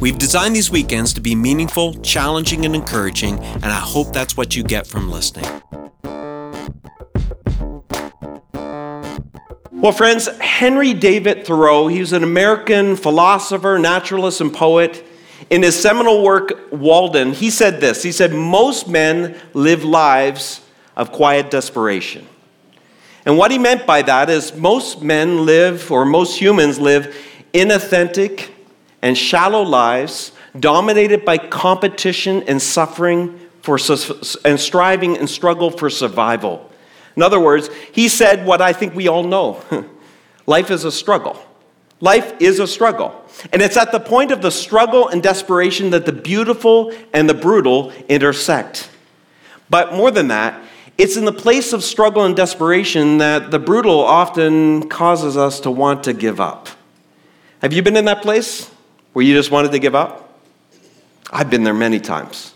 We've designed these weekends to be meaningful, challenging, and encouraging, and I hope that's what you get from listening. Well, friends, Henry David Thoreau, he was an American philosopher, naturalist, and poet. In his seminal work, Walden, he said this He said, Most men live lives of quiet desperation. And what he meant by that is most men live, or most humans live, inauthentic, and shallow lives dominated by competition and suffering for, and striving and struggle for survival. In other words, he said what I think we all know life is a struggle. Life is a struggle. And it's at the point of the struggle and desperation that the beautiful and the brutal intersect. But more than that, it's in the place of struggle and desperation that the brutal often causes us to want to give up. Have you been in that place? Where you just wanted to give up? I've been there many times.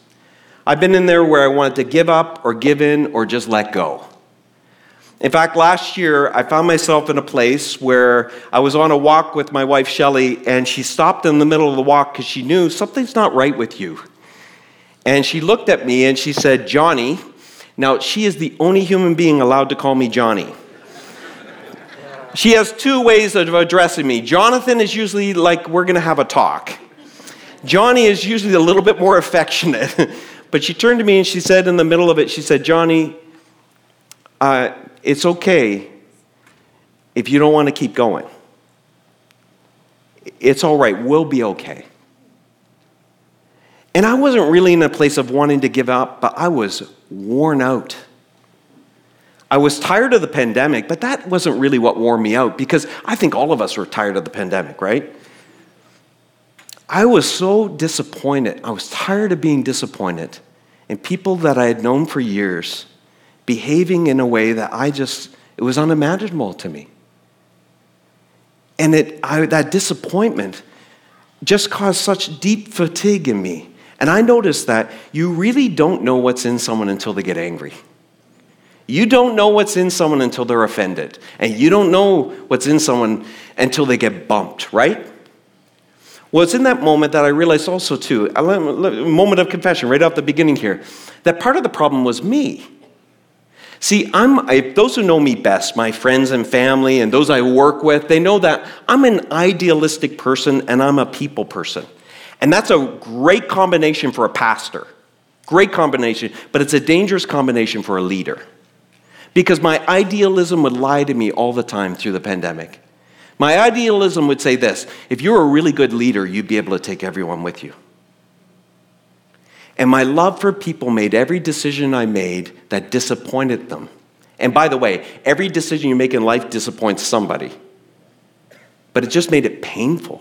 I've been in there where I wanted to give up or give in or just let go. In fact, last year I found myself in a place where I was on a walk with my wife Shelly, and she stopped in the middle of the walk because she knew something's not right with you. And she looked at me and she said, Johnny. Now, she is the only human being allowed to call me Johnny. She has two ways of addressing me. Jonathan is usually like, we're going to have a talk. Johnny is usually a little bit more affectionate. but she turned to me and she said, in the middle of it, she said, Johnny, uh, it's okay if you don't want to keep going. It's all right. We'll be okay. And I wasn't really in a place of wanting to give up, but I was worn out. I was tired of the pandemic, but that wasn't really what wore me out because I think all of us were tired of the pandemic, right? I was so disappointed. I was tired of being disappointed in people that I had known for years behaving in a way that I just, it was unimaginable to me. And it, I, that disappointment just caused such deep fatigue in me. And I noticed that you really don't know what's in someone until they get angry. You don't know what's in someone until they're offended. And you don't know what's in someone until they get bumped, right? Well, it's in that moment that I realized also, too, a moment of confession right off the beginning here, that part of the problem was me. See, I'm, I, those who know me best, my friends and family, and those I work with, they know that I'm an idealistic person and I'm a people person. And that's a great combination for a pastor. Great combination, but it's a dangerous combination for a leader because my idealism would lie to me all the time through the pandemic. My idealism would say this if you're a really good leader, you'd be able to take everyone with you. And my love for people made every decision I made that disappointed them. And by the way, every decision you make in life disappoints somebody. But it just made it painful.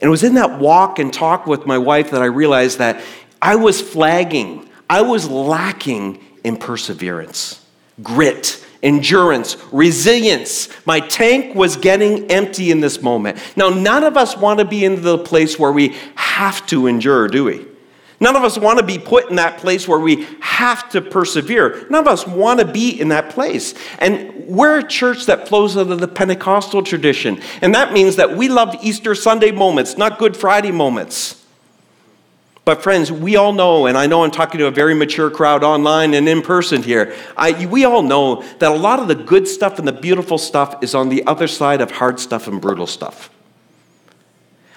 And it was in that walk and talk with my wife that I realized that I was flagging, I was lacking in perseverance grit, endurance, resilience. My tank was getting empty in this moment. Now, none of us want to be in the place where we have to endure, do we? None of us want to be put in that place where we have to persevere. None of us want to be in that place. And we're a church that flows out of the Pentecostal tradition. And that means that we love Easter Sunday moments, not Good Friday moments. But, friends, we all know, and I know I'm talking to a very mature crowd online and in person here, I, we all know that a lot of the good stuff and the beautiful stuff is on the other side of hard stuff and brutal stuff.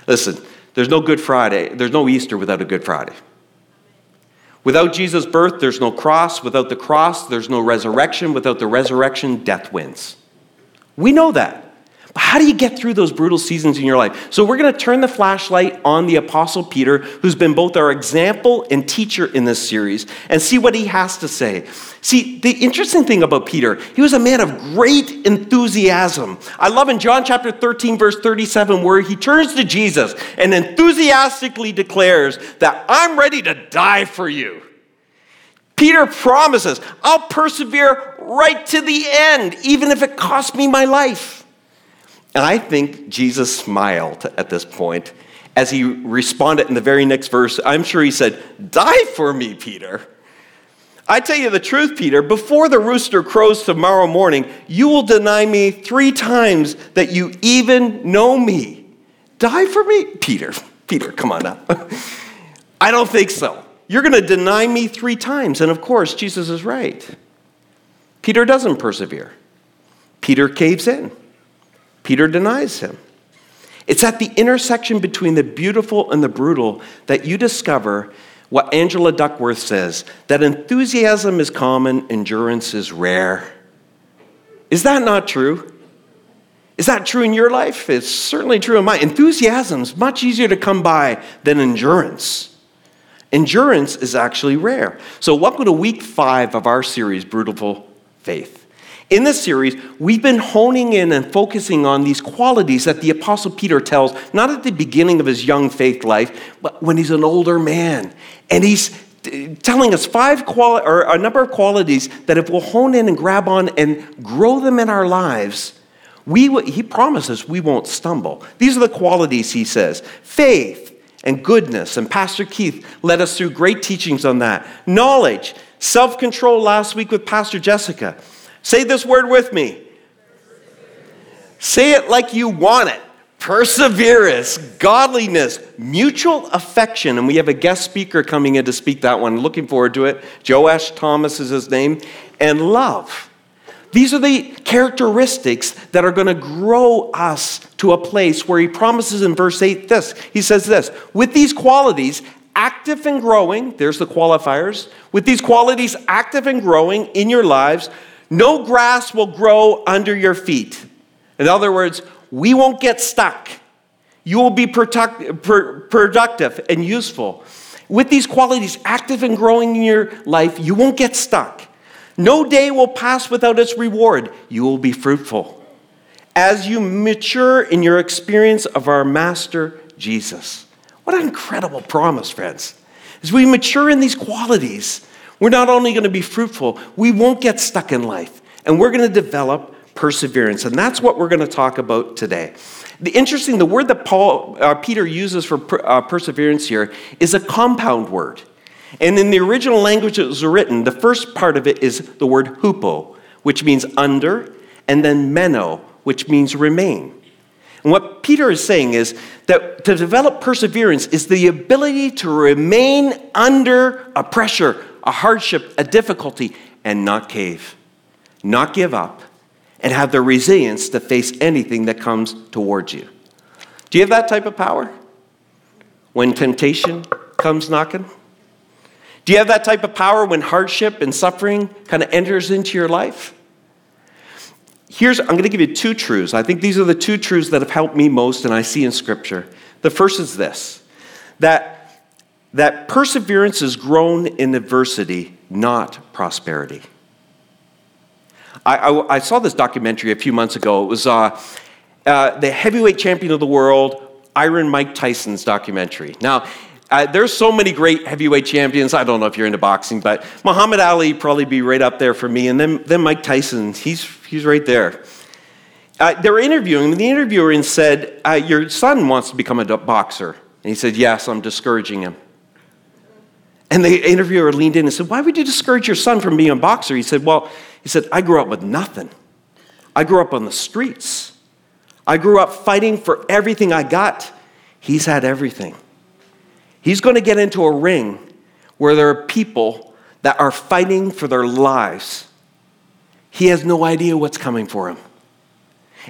Listen, there's no Good Friday, there's no Easter without a Good Friday. Without Jesus' birth, there's no cross. Without the cross, there's no resurrection. Without the resurrection, death wins. We know that. How do you get through those brutal seasons in your life? So, we're going to turn the flashlight on the Apostle Peter, who's been both our example and teacher in this series, and see what he has to say. See, the interesting thing about Peter, he was a man of great enthusiasm. I love in John chapter 13, verse 37, where he turns to Jesus and enthusiastically declares that I'm ready to die for you. Peter promises, I'll persevere right to the end, even if it costs me my life. And I think Jesus smiled at this point as he responded in the very next verse. I'm sure he said, Die for me, Peter. I tell you the truth, Peter, before the rooster crows tomorrow morning, you will deny me three times that you even know me. Die for me? Peter, Peter, come on now. I don't think so. You're going to deny me three times. And of course, Jesus is right. Peter doesn't persevere, Peter caves in, Peter denies him. It's at the intersection between the beautiful and the brutal that you discover what Angela Duckworth says that enthusiasm is common, endurance is rare. Is that not true? Is that true in your life? It's certainly true in mine. Enthusiasm is much easier to come by than endurance. Endurance is actually rare. So, welcome to week five of our series, Brutal Faith. In this series, we've been honing in and focusing on these qualities that the Apostle Peter tells, not at the beginning of his young faith life, but when he's an older man. And he's uh, telling us five quali- or a number of qualities that if we'll hone in and grab on and grow them in our lives, we w- he promises we won't stumble. These are the qualities he says faith and goodness. And Pastor Keith led us through great teachings on that. Knowledge, self control last week with Pastor Jessica. Say this word with me. Say it like you want it. Perseverance, godliness, mutual affection. And we have a guest speaker coming in to speak that one. Looking forward to it. Joash Thomas is his name. And love. These are the characteristics that are going to grow us to a place where he promises in verse 8 this. He says this with these qualities, active and growing, there's the qualifiers. With these qualities, active and growing in your lives, no grass will grow under your feet. In other words, we won't get stuck. You will be product, productive and useful. With these qualities active and growing in your life, you won't get stuck. No day will pass without its reward. You will be fruitful. As you mature in your experience of our Master Jesus. What an incredible promise, friends. As we mature in these qualities, we're not only going to be fruitful, we won't get stuck in life, and we're going to develop perseverance. And that's what we're going to talk about today. The interesting, the word that Paul, uh, Peter uses for per, uh, perseverance here is a compound word. And in the original language it was written, the first part of it is the word hupo, which means under, and then meno, which means remain. And what Peter is saying is that to develop perseverance is the ability to remain under a pressure, a hardship, a difficulty, and not cave, not give up, and have the resilience to face anything that comes towards you. Do you have that type of power? When temptation comes knocking? Do you have that type of power when hardship and suffering kind of enters into your life? Here's, I'm going to give you two truths. I think these are the two truths that have helped me most and I see in Scripture. The first is this that that perseverance is grown in adversity, not prosperity. I, I, I saw this documentary a few months ago. It was uh, uh, the heavyweight champion of the world, Iron Mike Tyson's documentary. Now, uh, there's so many great heavyweight champions. I don't know if you're into boxing, but Muhammad Ali probably be right up there for me, and then, then Mike Tyson, he's, he's right there. Uh, they were interviewing him, the interviewer said, uh, Your son wants to become a boxer. And he said, Yes, I'm discouraging him. And the interviewer leaned in and said, Why would you discourage your son from being a boxer? He said, Well, he said, I grew up with nothing. I grew up on the streets. I grew up fighting for everything I got. He's had everything. He's going to get into a ring where there are people that are fighting for their lives. He has no idea what's coming for him.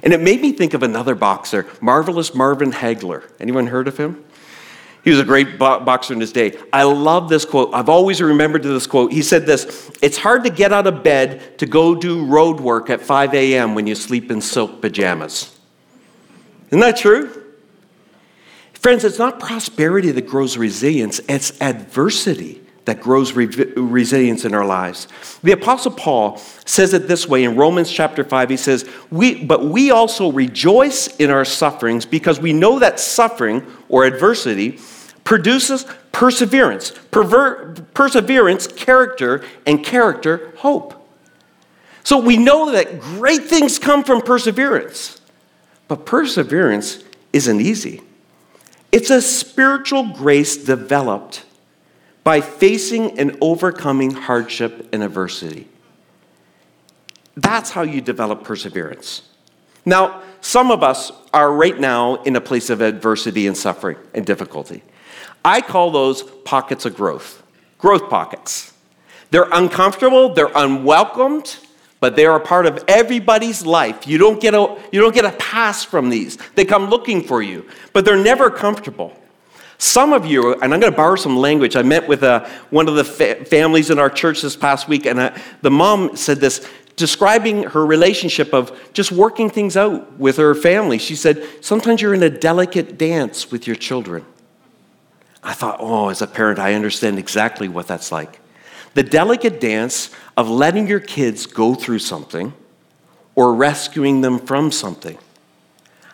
And it made me think of another boxer, Marvelous Marvin Hagler. Anyone heard of him? He was a great bo- boxer in his day. I love this quote. I've always remembered this quote. He said this It's hard to get out of bed to go do road work at 5 a.m. when you sleep in silk pajamas. Isn't that true? Friends, it's not prosperity that grows resilience, it's adversity that grows re- resilience in our lives. The Apostle Paul says it this way in Romans chapter 5. He says, we, But we also rejoice in our sufferings because we know that suffering or adversity produces perseverance, perseverance, character, and character, hope. So we know that great things come from perseverance, but perseverance isn't easy. It's a spiritual grace developed by facing and overcoming hardship and adversity. That's how you develop perseverance. Now, some of us are right now in a place of adversity and suffering and difficulty. I call those pockets of growth, growth pockets. They're uncomfortable, they're unwelcomed, but they are a part of everybody's life. You don't get a, you don't get a pass from these. They come looking for you, but they're never comfortable. Some of you, and I'm going to borrow some language. I met with a, uh, one of the fa- families in our church this past week, and uh, the mom said this, describing her relationship of just working things out with her family. She said, Sometimes you're in a delicate dance with your children. I thought, oh, as a parent, I understand exactly what that's like. The delicate dance of letting your kids go through something or rescuing them from something.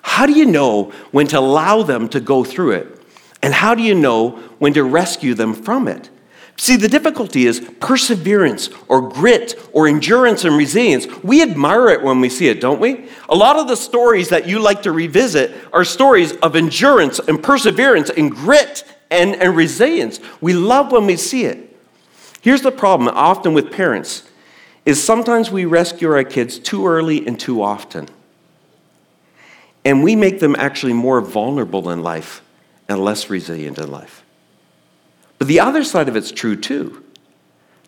How do you know when to allow them to go through it? And how do you know when to rescue them from it? See, the difficulty is perseverance or grit or endurance and resilience. We admire it when we see it, don't we? A lot of the stories that you like to revisit are stories of endurance and perseverance and grit and, and resilience. We love when we see it. Here's the problem often with parents is sometimes we rescue our kids too early and too often. And we make them actually more vulnerable in life and less resilient in life. But the other side of it's true too.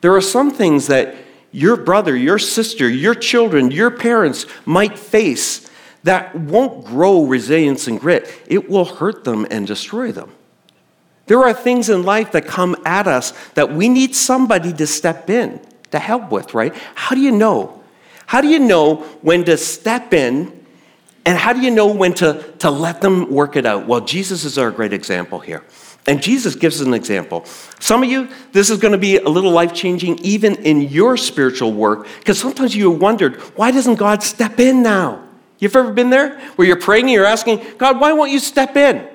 There are some things that your brother, your sister, your children, your parents might face that won't grow resilience and grit. It will hurt them and destroy them. There are things in life that come at us that we need somebody to step in to help with, right? How do you know? How do you know when to step in and how do you know when to, to let them work it out? Well, Jesus is our great example here. And Jesus gives us an example. Some of you, this is going to be a little life changing even in your spiritual work, because sometimes you wondered, why doesn't God step in now? You've ever been there where you're praying and you're asking, God, why won't you step in?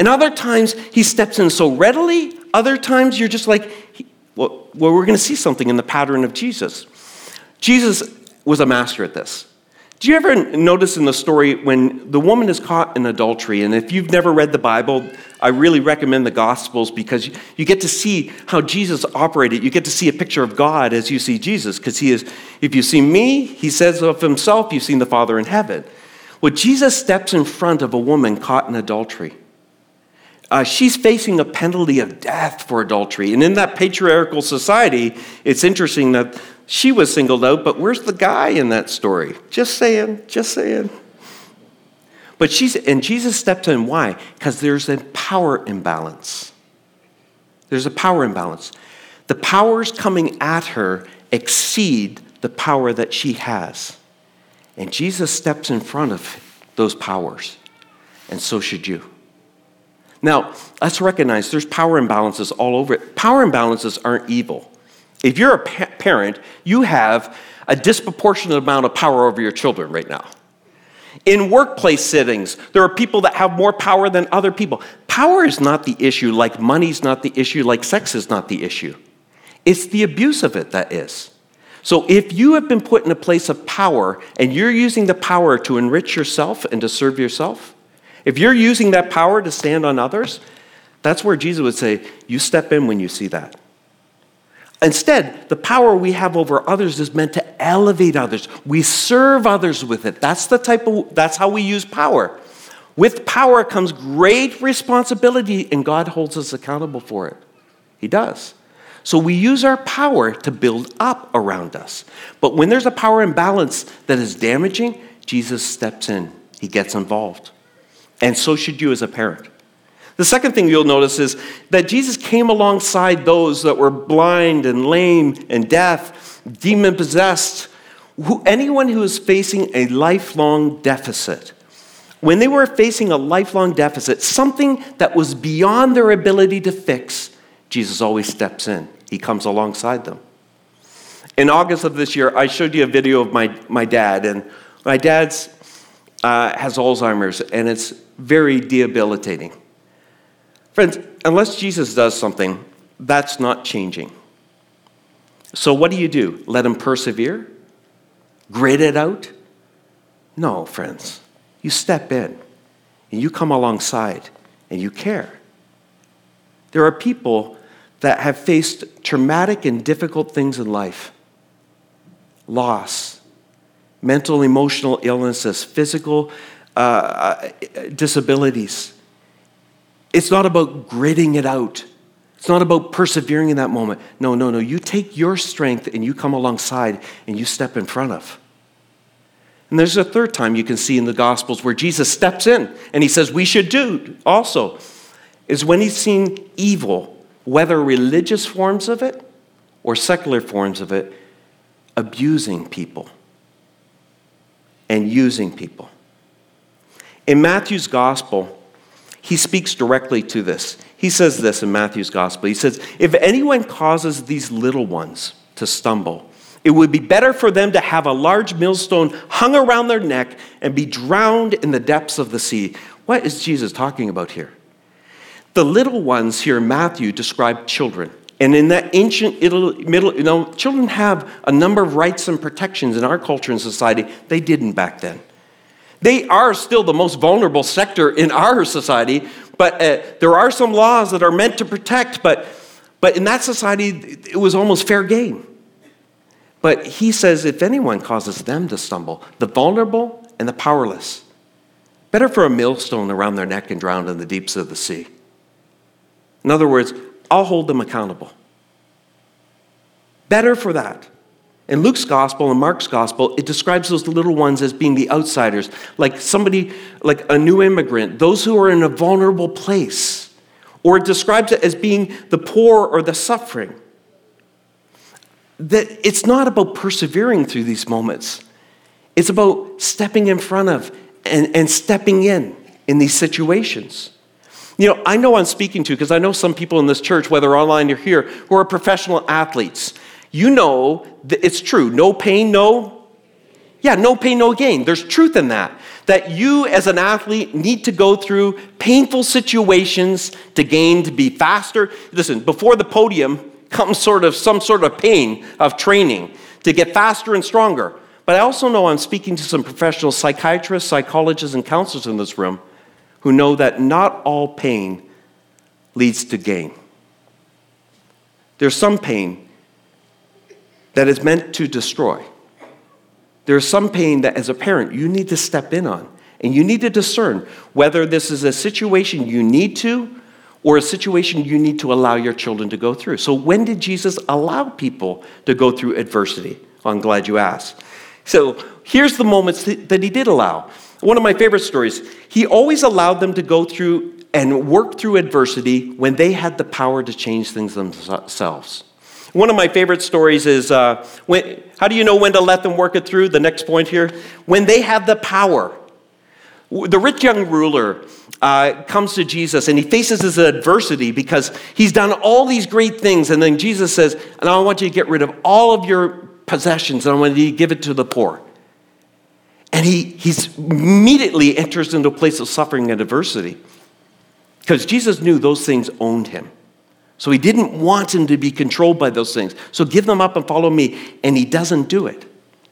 And other times he steps in so readily, other times you're just like, well, we're going to see something in the pattern of Jesus. Jesus was a master at this. Do you ever notice in the story when the woman is caught in adultery? And if you've never read the Bible, I really recommend the Gospels because you get to see how Jesus operated. You get to see a picture of God as you see Jesus because he is, if you see me, he says of himself, you've seen the Father in heaven. Well, Jesus steps in front of a woman caught in adultery. Uh, she's facing a penalty of death for adultery. And in that patriarchal society, it's interesting that she was singled out, but where's the guy in that story? Just saying, just saying. But she's, and Jesus steps in. Why? Because there's a power imbalance. There's a power imbalance. The powers coming at her exceed the power that she has. And Jesus steps in front of those powers. And so should you. Now, let's recognize there's power imbalances all over it. Power imbalances aren't evil. If you're a pa- parent, you have a disproportionate amount of power over your children right now. In workplace settings, there are people that have more power than other people. Power is not the issue, like money's not the issue, like sex is not the issue. It's the abuse of it that is. So if you have been put in a place of power and you're using the power to enrich yourself and to serve yourself, if you're using that power to stand on others, that's where Jesus would say, You step in when you see that. Instead, the power we have over others is meant to elevate others. We serve others with it. That's the type of that's how we use power. With power comes great responsibility, and God holds us accountable for it. He does. So we use our power to build up around us. But when there's a power imbalance that is damaging, Jesus steps in, he gets involved. And so should you as a parent. The second thing you'll notice is that Jesus came alongside those that were blind and lame and deaf, demon possessed, who, anyone who is facing a lifelong deficit. When they were facing a lifelong deficit, something that was beyond their ability to fix, Jesus always steps in. He comes alongside them. In August of this year, I showed you a video of my, my dad, and my dad's uh, has Alzheimer's, and it's very debilitating. Friends, unless Jesus does something, that's not changing. So, what do you do? Let him persevere? Grit it out? No, friends. You step in and you come alongside and you care. There are people that have faced traumatic and difficult things in life loss, mental, emotional illnesses, physical uh, uh, disabilities. It's not about gritting it out. It's not about persevering in that moment. No, no, no. You take your strength and you come alongside and you step in front of. And there's a third time you can see in the Gospels where Jesus steps in and he says, We should do also, is when he's seen evil, whether religious forms of it or secular forms of it, abusing people and using people. In Matthew's Gospel, he speaks directly to this. He says this in Matthew's Gospel. He says, If anyone causes these little ones to stumble, it would be better for them to have a large millstone hung around their neck and be drowned in the depths of the sea. What is Jesus talking about here? The little ones here in Matthew describe children. And in that ancient middle, you know, children have a number of rights and protections in our culture and society. They didn't back then. They are still the most vulnerable sector in our society, but uh, there are some laws that are meant to protect, but, but in that society, it was almost fair game. But he says if anyone causes them to stumble, the vulnerable and the powerless, better for a millstone around their neck and drowned in the deeps of the sea. In other words, I'll hold them accountable. Better for that. In Luke's gospel and Mark's gospel, it describes those little ones as being the outsiders, like somebody, like a new immigrant, those who are in a vulnerable place. Or it describes it as being the poor or the suffering that it's not about persevering through these moments. It's about stepping in front of and, and stepping in in these situations. You know, I know I'm speaking to because I know some people in this church, whether online or here, who are professional athletes. You know it's true. No pain, no. Yeah, no pain, no gain. There's truth in that. That you, as an athlete, need to go through painful situations to gain, to be faster. Listen, before the podium, comes sort of some sort of pain of training to get faster and stronger. But I also know I'm speaking to some professional psychiatrists, psychologists, and counselors in this room who know that not all pain leads to gain. There's some pain that is meant to destroy. There's some pain that, as a parent, you need to step in on. And you need to discern whether this is a situation you need to or a situation you need to allow your children to go through. So, when did Jesus allow people to go through adversity? I'm glad you asked. So, here's the moments that he did allow. One of my favorite stories he always allowed them to go through and work through adversity when they had the power to change things themselves. One of my favorite stories is uh, when, how do you know when to let them work it through? The next point here. When they have the power. The rich young ruler uh, comes to Jesus and he faces his adversity because he's done all these great things. And then Jesus says, And I want you to get rid of all of your possessions and I want you to give it to the poor. And he he's immediately enters into a place of suffering and adversity because Jesus knew those things owned him. So he didn't want him to be controlled by those things. So give them up and follow me. And he doesn't do it.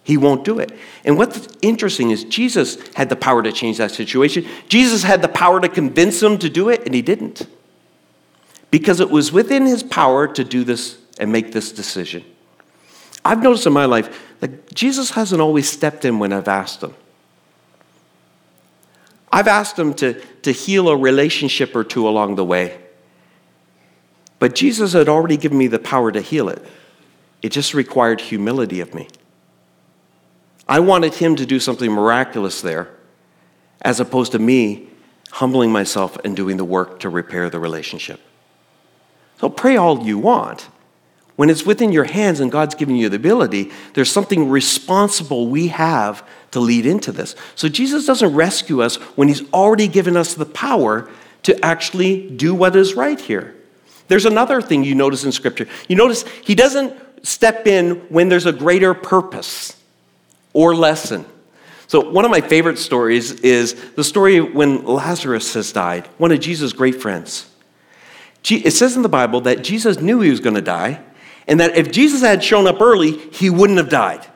He won't do it. And what's interesting is Jesus had the power to change that situation. Jesus had the power to convince him to do it, and he didn't. Because it was within his power to do this and make this decision. I've noticed in my life that Jesus hasn't always stepped in when I've asked him. I've asked him to, to heal a relationship or two along the way. But Jesus had already given me the power to heal it. It just required humility of me. I wanted him to do something miraculous there, as opposed to me humbling myself and doing the work to repair the relationship. So pray all you want. When it's within your hands and God's given you the ability, there's something responsible we have to lead into this. So Jesus doesn't rescue us when He's already given us the power to actually do what is right here. There's another thing you notice in Scripture. You notice He doesn't step in when there's a greater purpose or lesson. So, one of my favorite stories is the story when Lazarus has died, one of Jesus' great friends. it says in the Bible that Jesus knew he was going to die, and that if Jesus had shown up early, he wouldn't have died.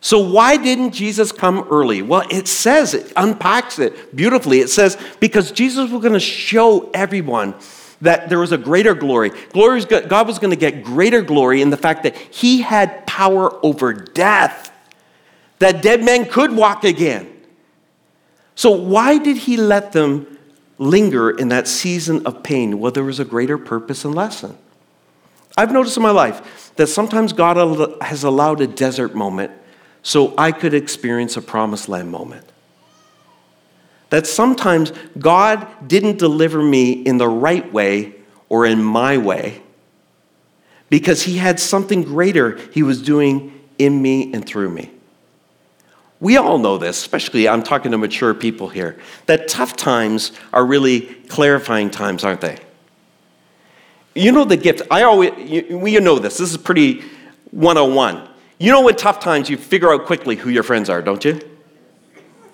So, why didn't Jesus come early? Well, it says, it unpacks it beautifully. It says, because Jesus was going to show everyone that there was a greater glory. glory God was going to get greater glory in the fact that he had power over death, that dead men could walk again. So, why did he let them linger in that season of pain? Well, there was a greater purpose and lesson. I've noticed in my life that sometimes God has allowed a desert moment so I could experience a promised land moment. That sometimes God didn't deliver me in the right way or in my way because He had something greater He was doing in me and through me. We all know this, especially I'm talking to mature people here, that tough times are really clarifying times, aren't they? You know the gift. I always, you, you know this. This is pretty 101. You know, in tough times, you figure out quickly who your friends are, don't you?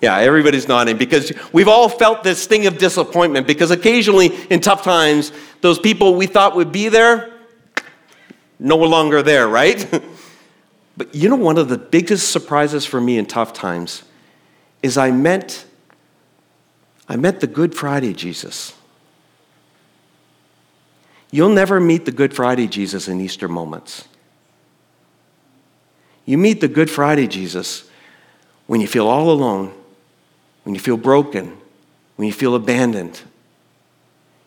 Yeah, everybody's nodding because we've all felt this sting of disappointment because occasionally in tough times, those people we thought would be there, no longer there, right? but you know, one of the biggest surprises for me in tough times is I met, I met the Good Friday Jesus. You'll never meet the Good Friday Jesus in Easter moments. You meet the Good Friday Jesus when you feel all alone, when you feel broken, when you feel abandoned.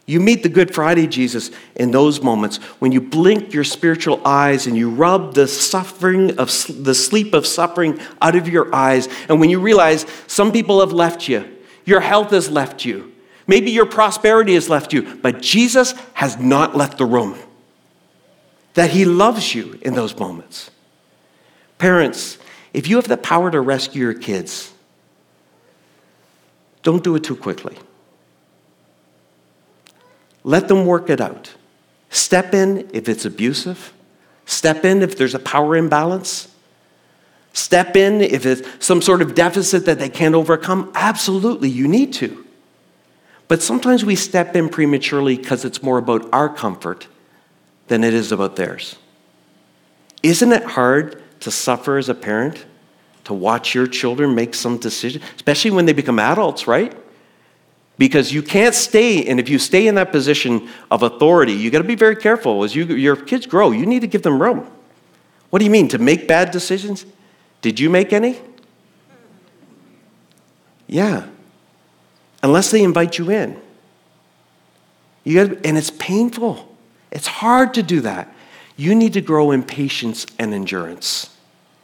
You meet the Good Friday Jesus in those moments when you blink your spiritual eyes and you rub the suffering of the sleep of suffering out of your eyes. And when you realize some people have left you, your health has left you, maybe your prosperity has left you, but Jesus has not left the room. That he loves you in those moments. Parents, if you have the power to rescue your kids, don't do it too quickly. Let them work it out. Step in if it's abusive. Step in if there's a power imbalance. Step in if it's some sort of deficit that they can't overcome. Absolutely, you need to. But sometimes we step in prematurely because it's more about our comfort than it is about theirs. Isn't it hard to suffer as a parent, to watch your children make some decision, especially when they become adults, right? Because you can't stay, and if you stay in that position of authority, you got to be very careful. As you, your kids grow, you need to give them room. What do you mean? To make bad decisions? Did you make any? Yeah. Unless they invite you in. You got and it's painful. It's hard to do that. You need to grow in patience and endurance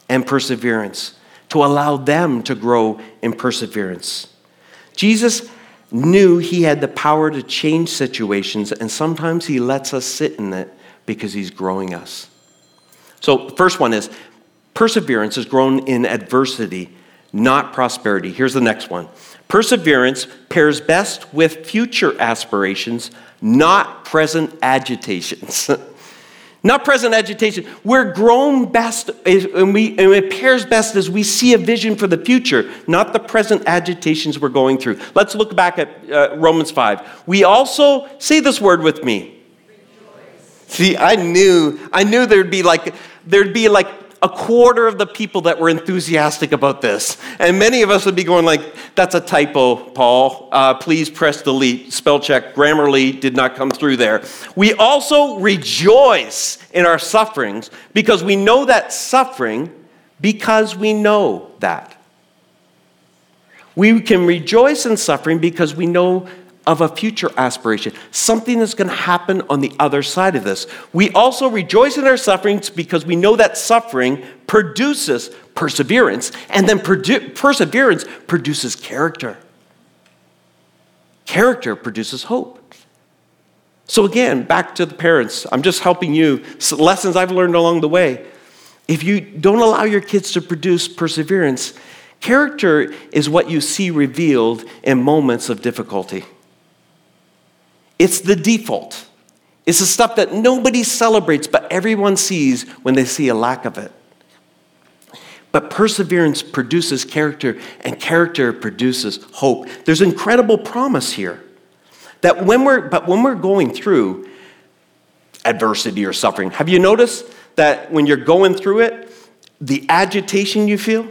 and perseverance to allow them to grow in perseverance. Jesus knew he had the power to change situations, and sometimes he lets us sit in it because he's growing us. So, the first one is perseverance is grown in adversity, not prosperity. Here's the next one perseverance pairs best with future aspirations, not present agitations. not present agitation. We're grown best, and, we, and it pairs best as we see a vision for the future, not the present agitations we're going through. Let's look back at uh, Romans 5. We also, say this word with me. Rejoice. See, I knew, I knew there'd be like, there'd be like a quarter of the people that were enthusiastic about this. And many of us would be going like, that's a typo, Paul. Uh, please press delete. Spell check. Grammarly did not come through there. We also rejoice in our sufferings because we know that suffering because we know that. We can rejoice in suffering because we know of a future aspiration, something that's going to happen on the other side of this. We also rejoice in our sufferings because we know that suffering produces perseverance, and then produ- perseverance produces character. Character produces hope. So, again, back to the parents. I'm just helping you, lessons I've learned along the way. If you don't allow your kids to produce perseverance, character is what you see revealed in moments of difficulty. It's the default. It's the stuff that nobody celebrates, but everyone sees when they see a lack of it. But perseverance produces character, and character produces hope. There's incredible promise here that when we're, but when we're going through, adversity or suffering. Have you noticed that when you're going through it, the agitation you feel,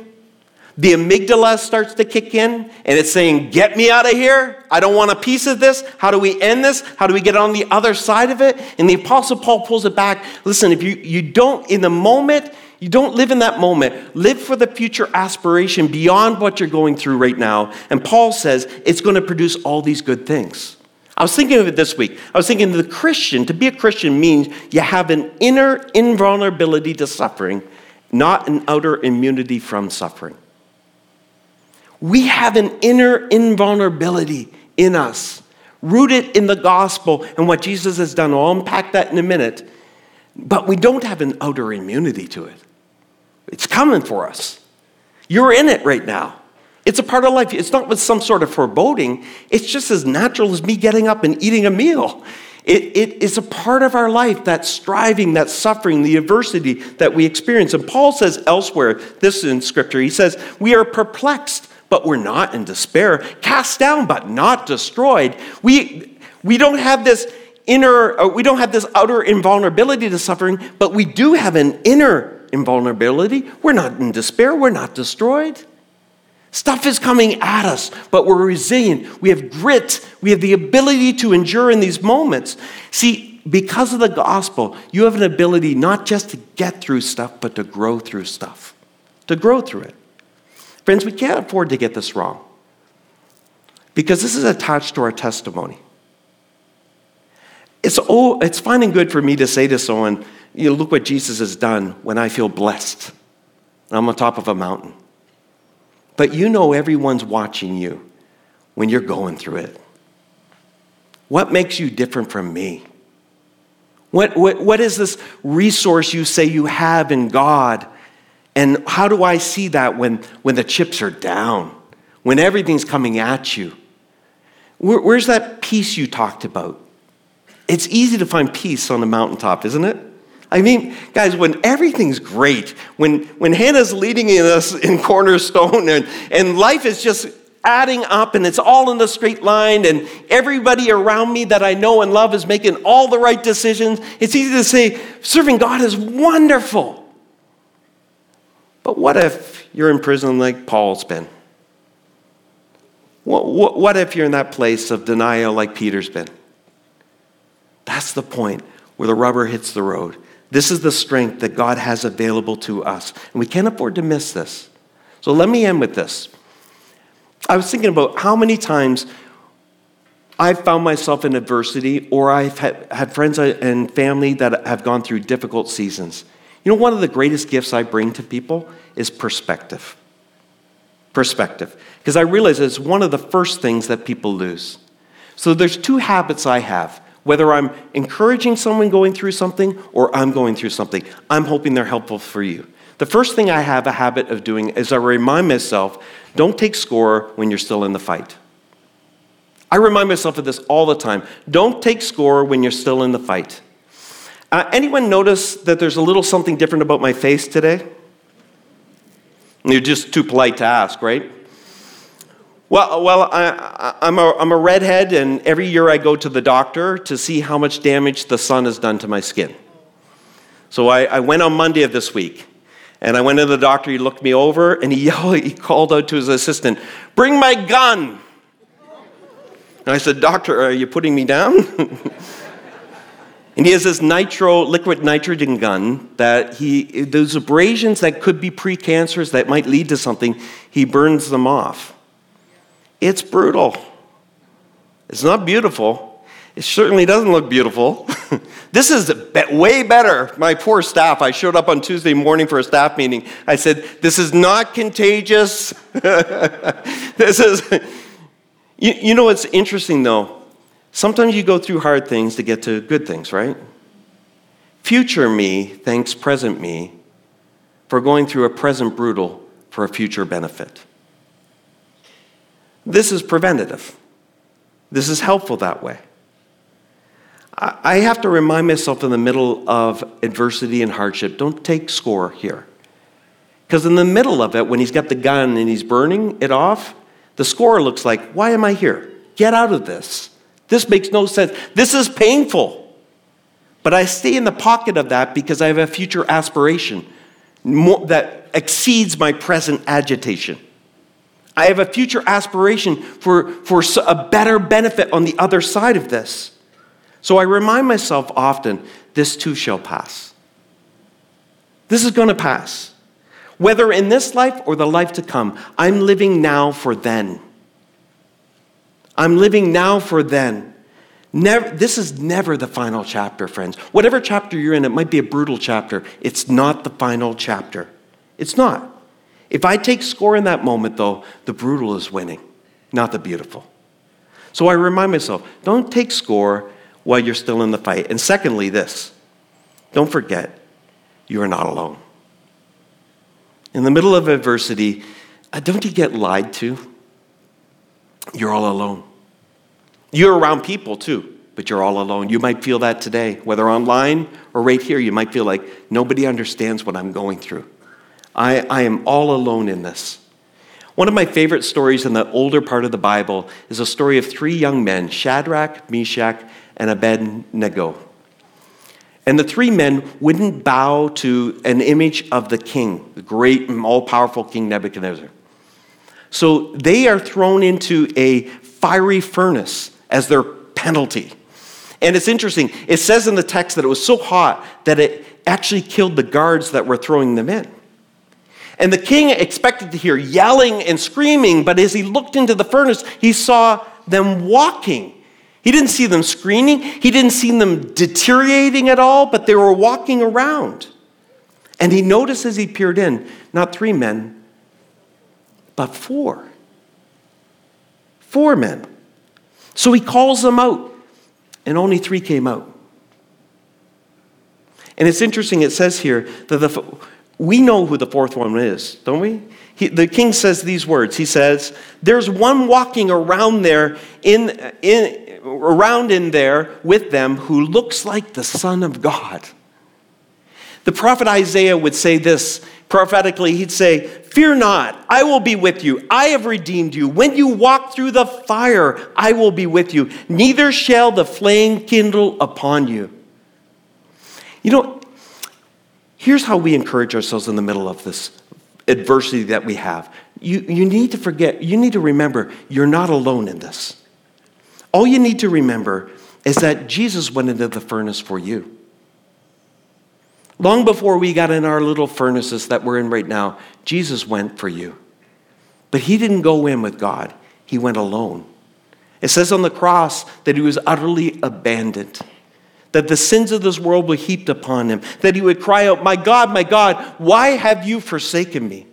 the amygdala starts to kick in and it's saying, Get me out of here. I don't want a piece of this. How do we end this? How do we get on the other side of it? And the Apostle Paul pulls it back. Listen, if you, you don't, in the moment, you don't live in that moment. Live for the future aspiration beyond what you're going through right now. And Paul says it's going to produce all these good things. I was thinking of it this week. I was thinking the Christian, to be a Christian means you have an inner invulnerability to suffering, not an outer immunity from suffering. We have an inner invulnerability in us, rooted in the gospel and what Jesus has done. I'll unpack that in a minute. But we don't have an outer immunity to it. It's coming for us. You're in it right now. It's a part of life. It's not with some sort of foreboding, it's just as natural as me getting up and eating a meal. It, it is a part of our life, that striving, that suffering, the adversity that we experience. And Paul says elsewhere, this in scripture, he says, We are perplexed, but we're not in despair, cast down, but not destroyed. We, we don't have this inner, uh, we don't have this outer invulnerability to suffering, but we do have an inner invulnerability. We're not in despair, we're not destroyed. Stuff is coming at us, but we're resilient. We have grit. We have the ability to endure in these moments. See, because of the gospel, you have an ability not just to get through stuff, but to grow through stuff, to grow through it. Friends, we can't afford to get this wrong because this is attached to our testimony. It's, oh, it's fine and good for me to say to someone, you know, look what Jesus has done when I feel blessed. I'm on top of a mountain. But you know everyone's watching you when you're going through it. What makes you different from me? What, what, what is this resource you say you have in God and how do I see that when, when the chips are down, when everything's coming at you? Where, where's that peace you talked about? It's easy to find peace on the mountaintop, isn't it? I mean, guys, when everything's great, when, when Hannah's leading us in Cornerstone and, and life is just adding up and it's all in the straight line and everybody around me that I know and love is making all the right decisions, it's easy to say, serving God is wonderful. But what if you're in prison like Paul's been? What, what, what if you're in that place of denial like Peter's been? That's the point where the rubber hits the road. This is the strength that God has available to us. And we can't afford to miss this. So let me end with this. I was thinking about how many times I've found myself in adversity, or I've had, had friends and family that have gone through difficult seasons. You know, one of the greatest gifts I bring to people is perspective. Perspective. Because I realize it's one of the first things that people lose. So there's two habits I have. Whether I'm encouraging someone going through something or I'm going through something, I'm hoping they're helpful for you. The first thing I have a habit of doing is I remind myself don't take score when you're still in the fight. I remind myself of this all the time. Don't take score when you're still in the fight. Uh, anyone notice that there's a little something different about my face today? You're just too polite to ask, right? Well, well I, am a, I'm a redhead, and every year I go to the doctor to see how much damage the sun has done to my skin. So I, I went on Monday of this week, and I went to the doctor. He looked me over, and he, yelled, he called out to his assistant, Bring my gun! And I said, Doctor, are you putting me down? And he has this nitro, liquid nitrogen gun that he, those abrasions that could be precancerous that might lead to something, he burns them off. It's brutal. It's not beautiful. It certainly doesn't look beautiful. this is way better. My poor staff, I showed up on Tuesday morning for a staff meeting. I said, This is not contagious. this is, you, you know what's interesting though? Sometimes you go through hard things to get to good things, right? Future me thanks present me for going through a present brutal for a future benefit. This is preventative. This is helpful that way. I have to remind myself in the middle of adversity and hardship don't take score here. Because in the middle of it, when he's got the gun and he's burning it off, the score looks like, why am I here? Get out of this. This makes no sense. This is painful. But I stay in the pocket of that because I have a future aspiration that exceeds my present agitation. I have a future aspiration for, for a better benefit on the other side of this. So I remind myself often this too shall pass. This is going to pass. Whether in this life or the life to come, I'm living now for then. I'm living now for then. Never, this is never the final chapter, friends. Whatever chapter you're in, it might be a brutal chapter. It's not the final chapter. It's not. If I take score in that moment, though, the brutal is winning, not the beautiful. So I remind myself don't take score while you're still in the fight. And secondly, this don't forget you are not alone. In the middle of adversity, uh, don't you get lied to? You're all alone. You're around people too, but you're all alone. You might feel that today, whether online or right here. You might feel like nobody understands what I'm going through. I, I am all alone in this. One of my favorite stories in the older part of the Bible is a story of three young men Shadrach, Meshach, and Abednego. And the three men wouldn't bow to an image of the king, the great and all powerful King Nebuchadnezzar. So they are thrown into a fiery furnace as their penalty. And it's interesting, it says in the text that it was so hot that it actually killed the guards that were throwing them in. And the king expected to hear yelling and screaming, but as he looked into the furnace, he saw them walking. He didn't see them screaming, he didn't see them deteriorating at all, but they were walking around. And he noticed as he peered in, not three men, but four. Four men. So he calls them out, and only three came out. And it's interesting, it says here that the we know who the fourth one is, don't we? He, the king says these words. He says, There's one walking around there, in, in, around in there with them who looks like the Son of God. The prophet Isaiah would say this prophetically. He'd say, Fear not, I will be with you. I have redeemed you. When you walk through the fire, I will be with you. Neither shall the flame kindle upon you. You know, Here's how we encourage ourselves in the middle of this adversity that we have. You, you need to forget, you need to remember, you're not alone in this. All you need to remember is that Jesus went into the furnace for you. Long before we got in our little furnaces that we're in right now, Jesus went for you. But he didn't go in with God, he went alone. It says on the cross that he was utterly abandoned that the sins of this world were heaped upon him, that he would cry out, My God, my God, why have you forsaken me?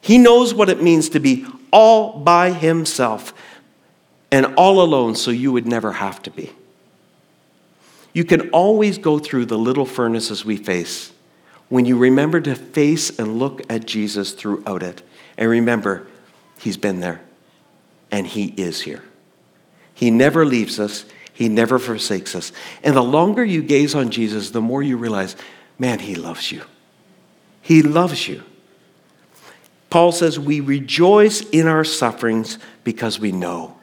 He knows what it means to be all by himself and all alone, so you would never have to be. You can always go through the little furnaces we face when you remember to face and look at Jesus throughout it. And remember, he's been there and he is here. He never leaves us, he never forsakes us. And the longer you gaze on Jesus, the more you realize, man, He loves you. He loves you. Paul says, We rejoice in our sufferings because we know.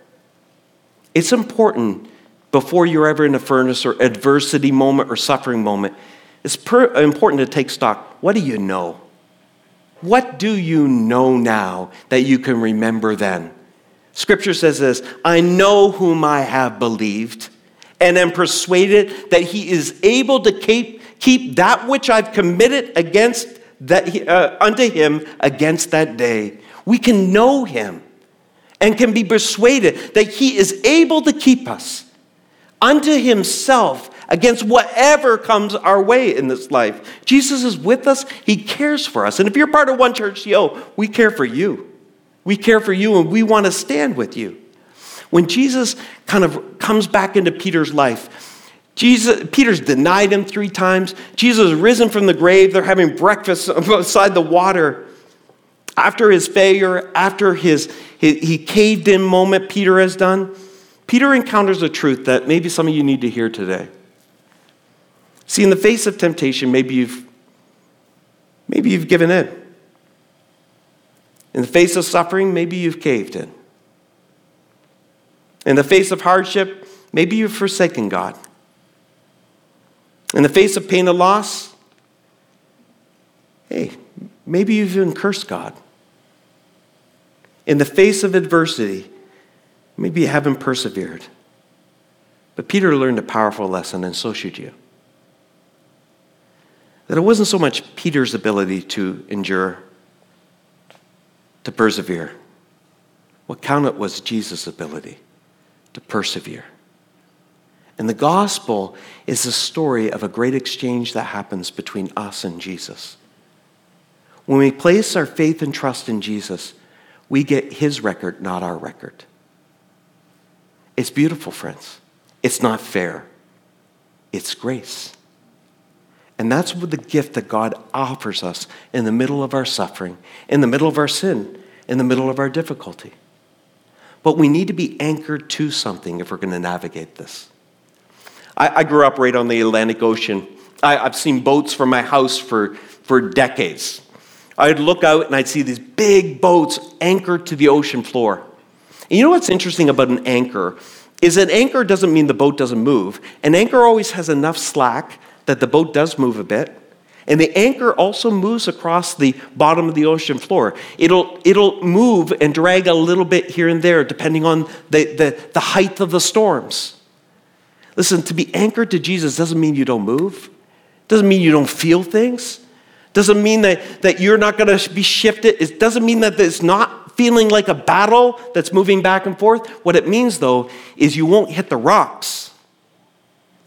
It's important before you're ever in a furnace or adversity moment or suffering moment. It's per- important to take stock. What do you know? What do you know now that you can remember then? Scripture says this I know whom I have believed, and am persuaded that he is able to keep, keep that which I've committed against that, uh, unto him against that day. We can know him and can be persuaded that he is able to keep us unto himself against whatever comes our way in this life. Jesus is with us, he cares for us. And if you're part of One Church TO, we care for you. We care for you and we want to stand with you. When Jesus kind of comes back into Peter's life, Jesus, Peter's denied him three times. Jesus has risen from the grave. They're having breakfast beside the water. After his failure, after his, his he caved in moment Peter has done, Peter encounters a truth that maybe some of you need to hear today. See, in the face of temptation, maybe you've maybe you've given in. In the face of suffering, maybe you've caved in. In the face of hardship, maybe you've forsaken God. In the face of pain and loss, hey, maybe you've even cursed God. In the face of adversity, maybe you haven't persevered. But Peter learned a powerful lesson, and so should you. That it wasn't so much Peter's ability to endure, to persevere. What counted was Jesus' ability to persevere. And the gospel is the story of a great exchange that happens between us and Jesus. When we place our faith and trust in Jesus, we get his record, not our record. It's beautiful, friends. It's not fair. It's grace. And that's the gift that God offers us in the middle of our suffering, in the middle of our sin, in the middle of our difficulty. But we need to be anchored to something if we're going to navigate this. I, I grew up right on the Atlantic Ocean. I, I've seen boats from my house for, for decades. I'd look out and I'd see these big boats anchored to the ocean floor. And you know what's interesting about an anchor? Is an anchor doesn't mean the boat doesn't move. An anchor always has enough slack that the boat does move a bit. And the anchor also moves across the bottom of the ocean floor. It'll, it'll move and drag a little bit here and there depending on the, the, the height of the storms. Listen, to be anchored to Jesus doesn't mean you don't move, doesn't mean you don't feel things, doesn't mean that, that you're not going to be shifted. It doesn't mean that it's not feeling like a battle that's moving back and forth. What it means, though, is you won't hit the rocks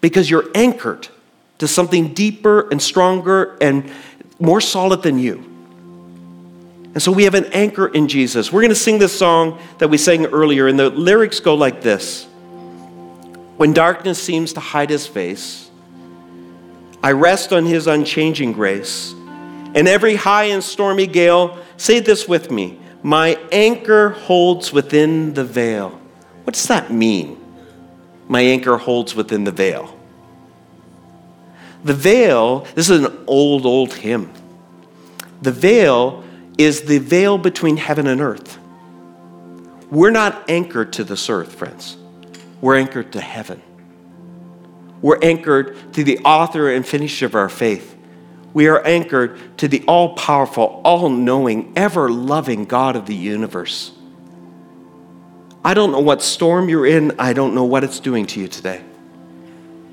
because you're anchored to something deeper and stronger and more solid than you. And so we have an anchor in Jesus. We're going to sing this song that we sang earlier, and the lyrics go like this When darkness seems to hide his face, I rest on his unchanging grace. In every high and stormy gale, say this with me My anchor holds within the veil. What does that mean? My anchor holds within the veil. The veil, this is an old, old hymn. The veil is the veil between heaven and earth. We're not anchored to this earth, friends. We're anchored to heaven. We're anchored to the author and finisher of our faith we are anchored to the all powerful, all knowing, ever loving God of the universe. I don't know what storm you're in, I don't know what it's doing to you today.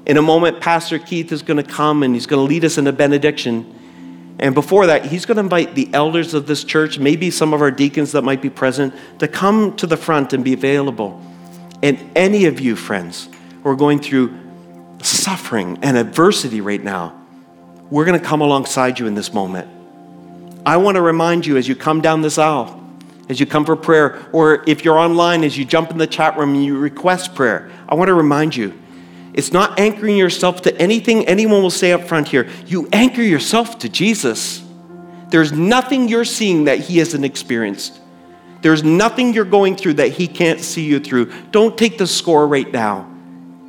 In a moment, Pastor Keith is going to come and he's going to lead us in a benediction. And before that, he's going to invite the elders of this church, maybe some of our deacons that might be present, to come to the front and be available. And any of you, friends, who are going through suffering and adversity right now, we're going to come alongside you in this moment. I want to remind you as you come down this aisle, as you come for prayer, or if you're online, as you jump in the chat room and you request prayer, I want to remind you it's not anchoring yourself to anything anyone will say up front here. You anchor yourself to Jesus. There's nothing you're seeing that He hasn't experienced. There's nothing you're going through that He can't see you through. Don't take the score right now.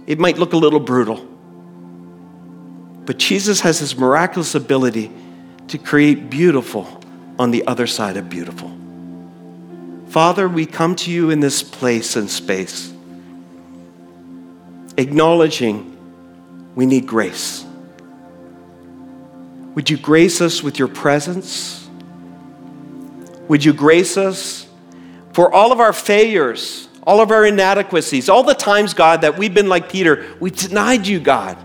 It might look a little brutal. But Jesus has this miraculous ability to create beautiful on the other side of beautiful. Father, we come to you in this place and space, acknowledging we need grace. Would you grace us with your presence? Would you grace us for all of our failures, all of our inadequacies, all the times, God, that we've been like Peter, we denied you, God.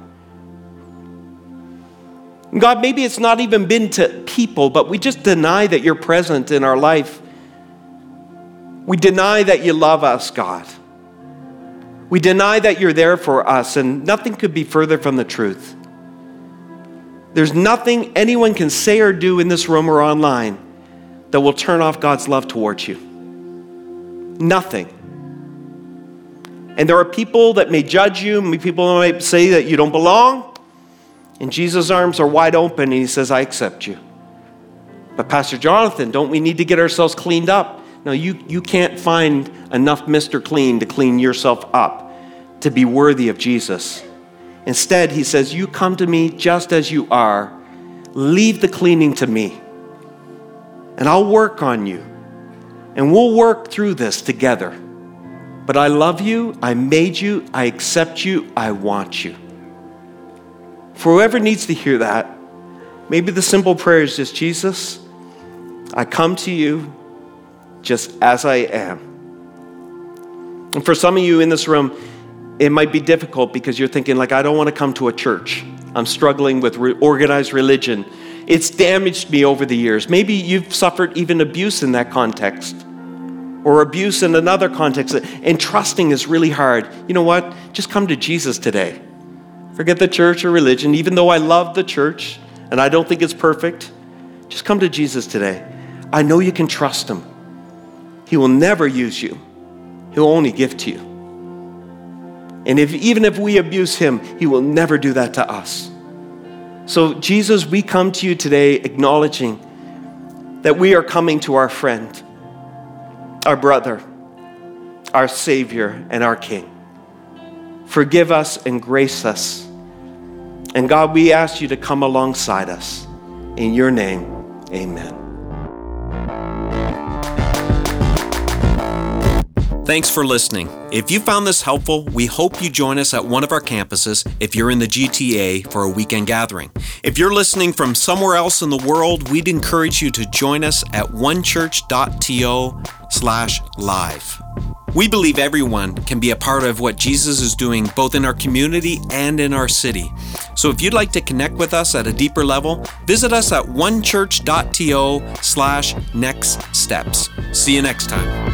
God, maybe it's not even been to people, but we just deny that you're present in our life. We deny that you love us, God. We deny that you're there for us, and nothing could be further from the truth. There's nothing anyone can say or do in this room or online that will turn off God's love towards you. Nothing. And there are people that may judge you, people that may say that you don't belong. And Jesus' arms are wide open and he says, I accept you. But, Pastor Jonathan, don't we need to get ourselves cleaned up? No, you, you can't find enough Mr. Clean to clean yourself up to be worthy of Jesus. Instead, he says, You come to me just as you are. Leave the cleaning to me, and I'll work on you. And we'll work through this together. But I love you, I made you, I accept you, I want you. For whoever needs to hear that, maybe the simple prayer is just Jesus, I come to you just as I am. And for some of you in this room, it might be difficult because you're thinking, like, I don't want to come to a church. I'm struggling with re- organized religion. It's damaged me over the years. Maybe you've suffered even abuse in that context or abuse in another context, and trusting is really hard. You know what? Just come to Jesus today. Forget the church or religion, even though I love the church and I don't think it's perfect. Just come to Jesus today. I know you can trust him. He will never use you, he'll only give to you. And if, even if we abuse him, he will never do that to us. So, Jesus, we come to you today acknowledging that we are coming to our friend, our brother, our Savior, and our King. Forgive us and grace us. And God, we ask you to come alongside us. In your name, amen. Thanks for listening. If you found this helpful, we hope you join us at one of our campuses if you're in the GTA for a weekend gathering. If you're listening from somewhere else in the world, we'd encourage you to join us at onechurch.to slash live. We believe everyone can be a part of what Jesus is doing both in our community and in our city. So if you'd like to connect with us at a deeper level, visit us at onechurch.to slash next steps. See you next time.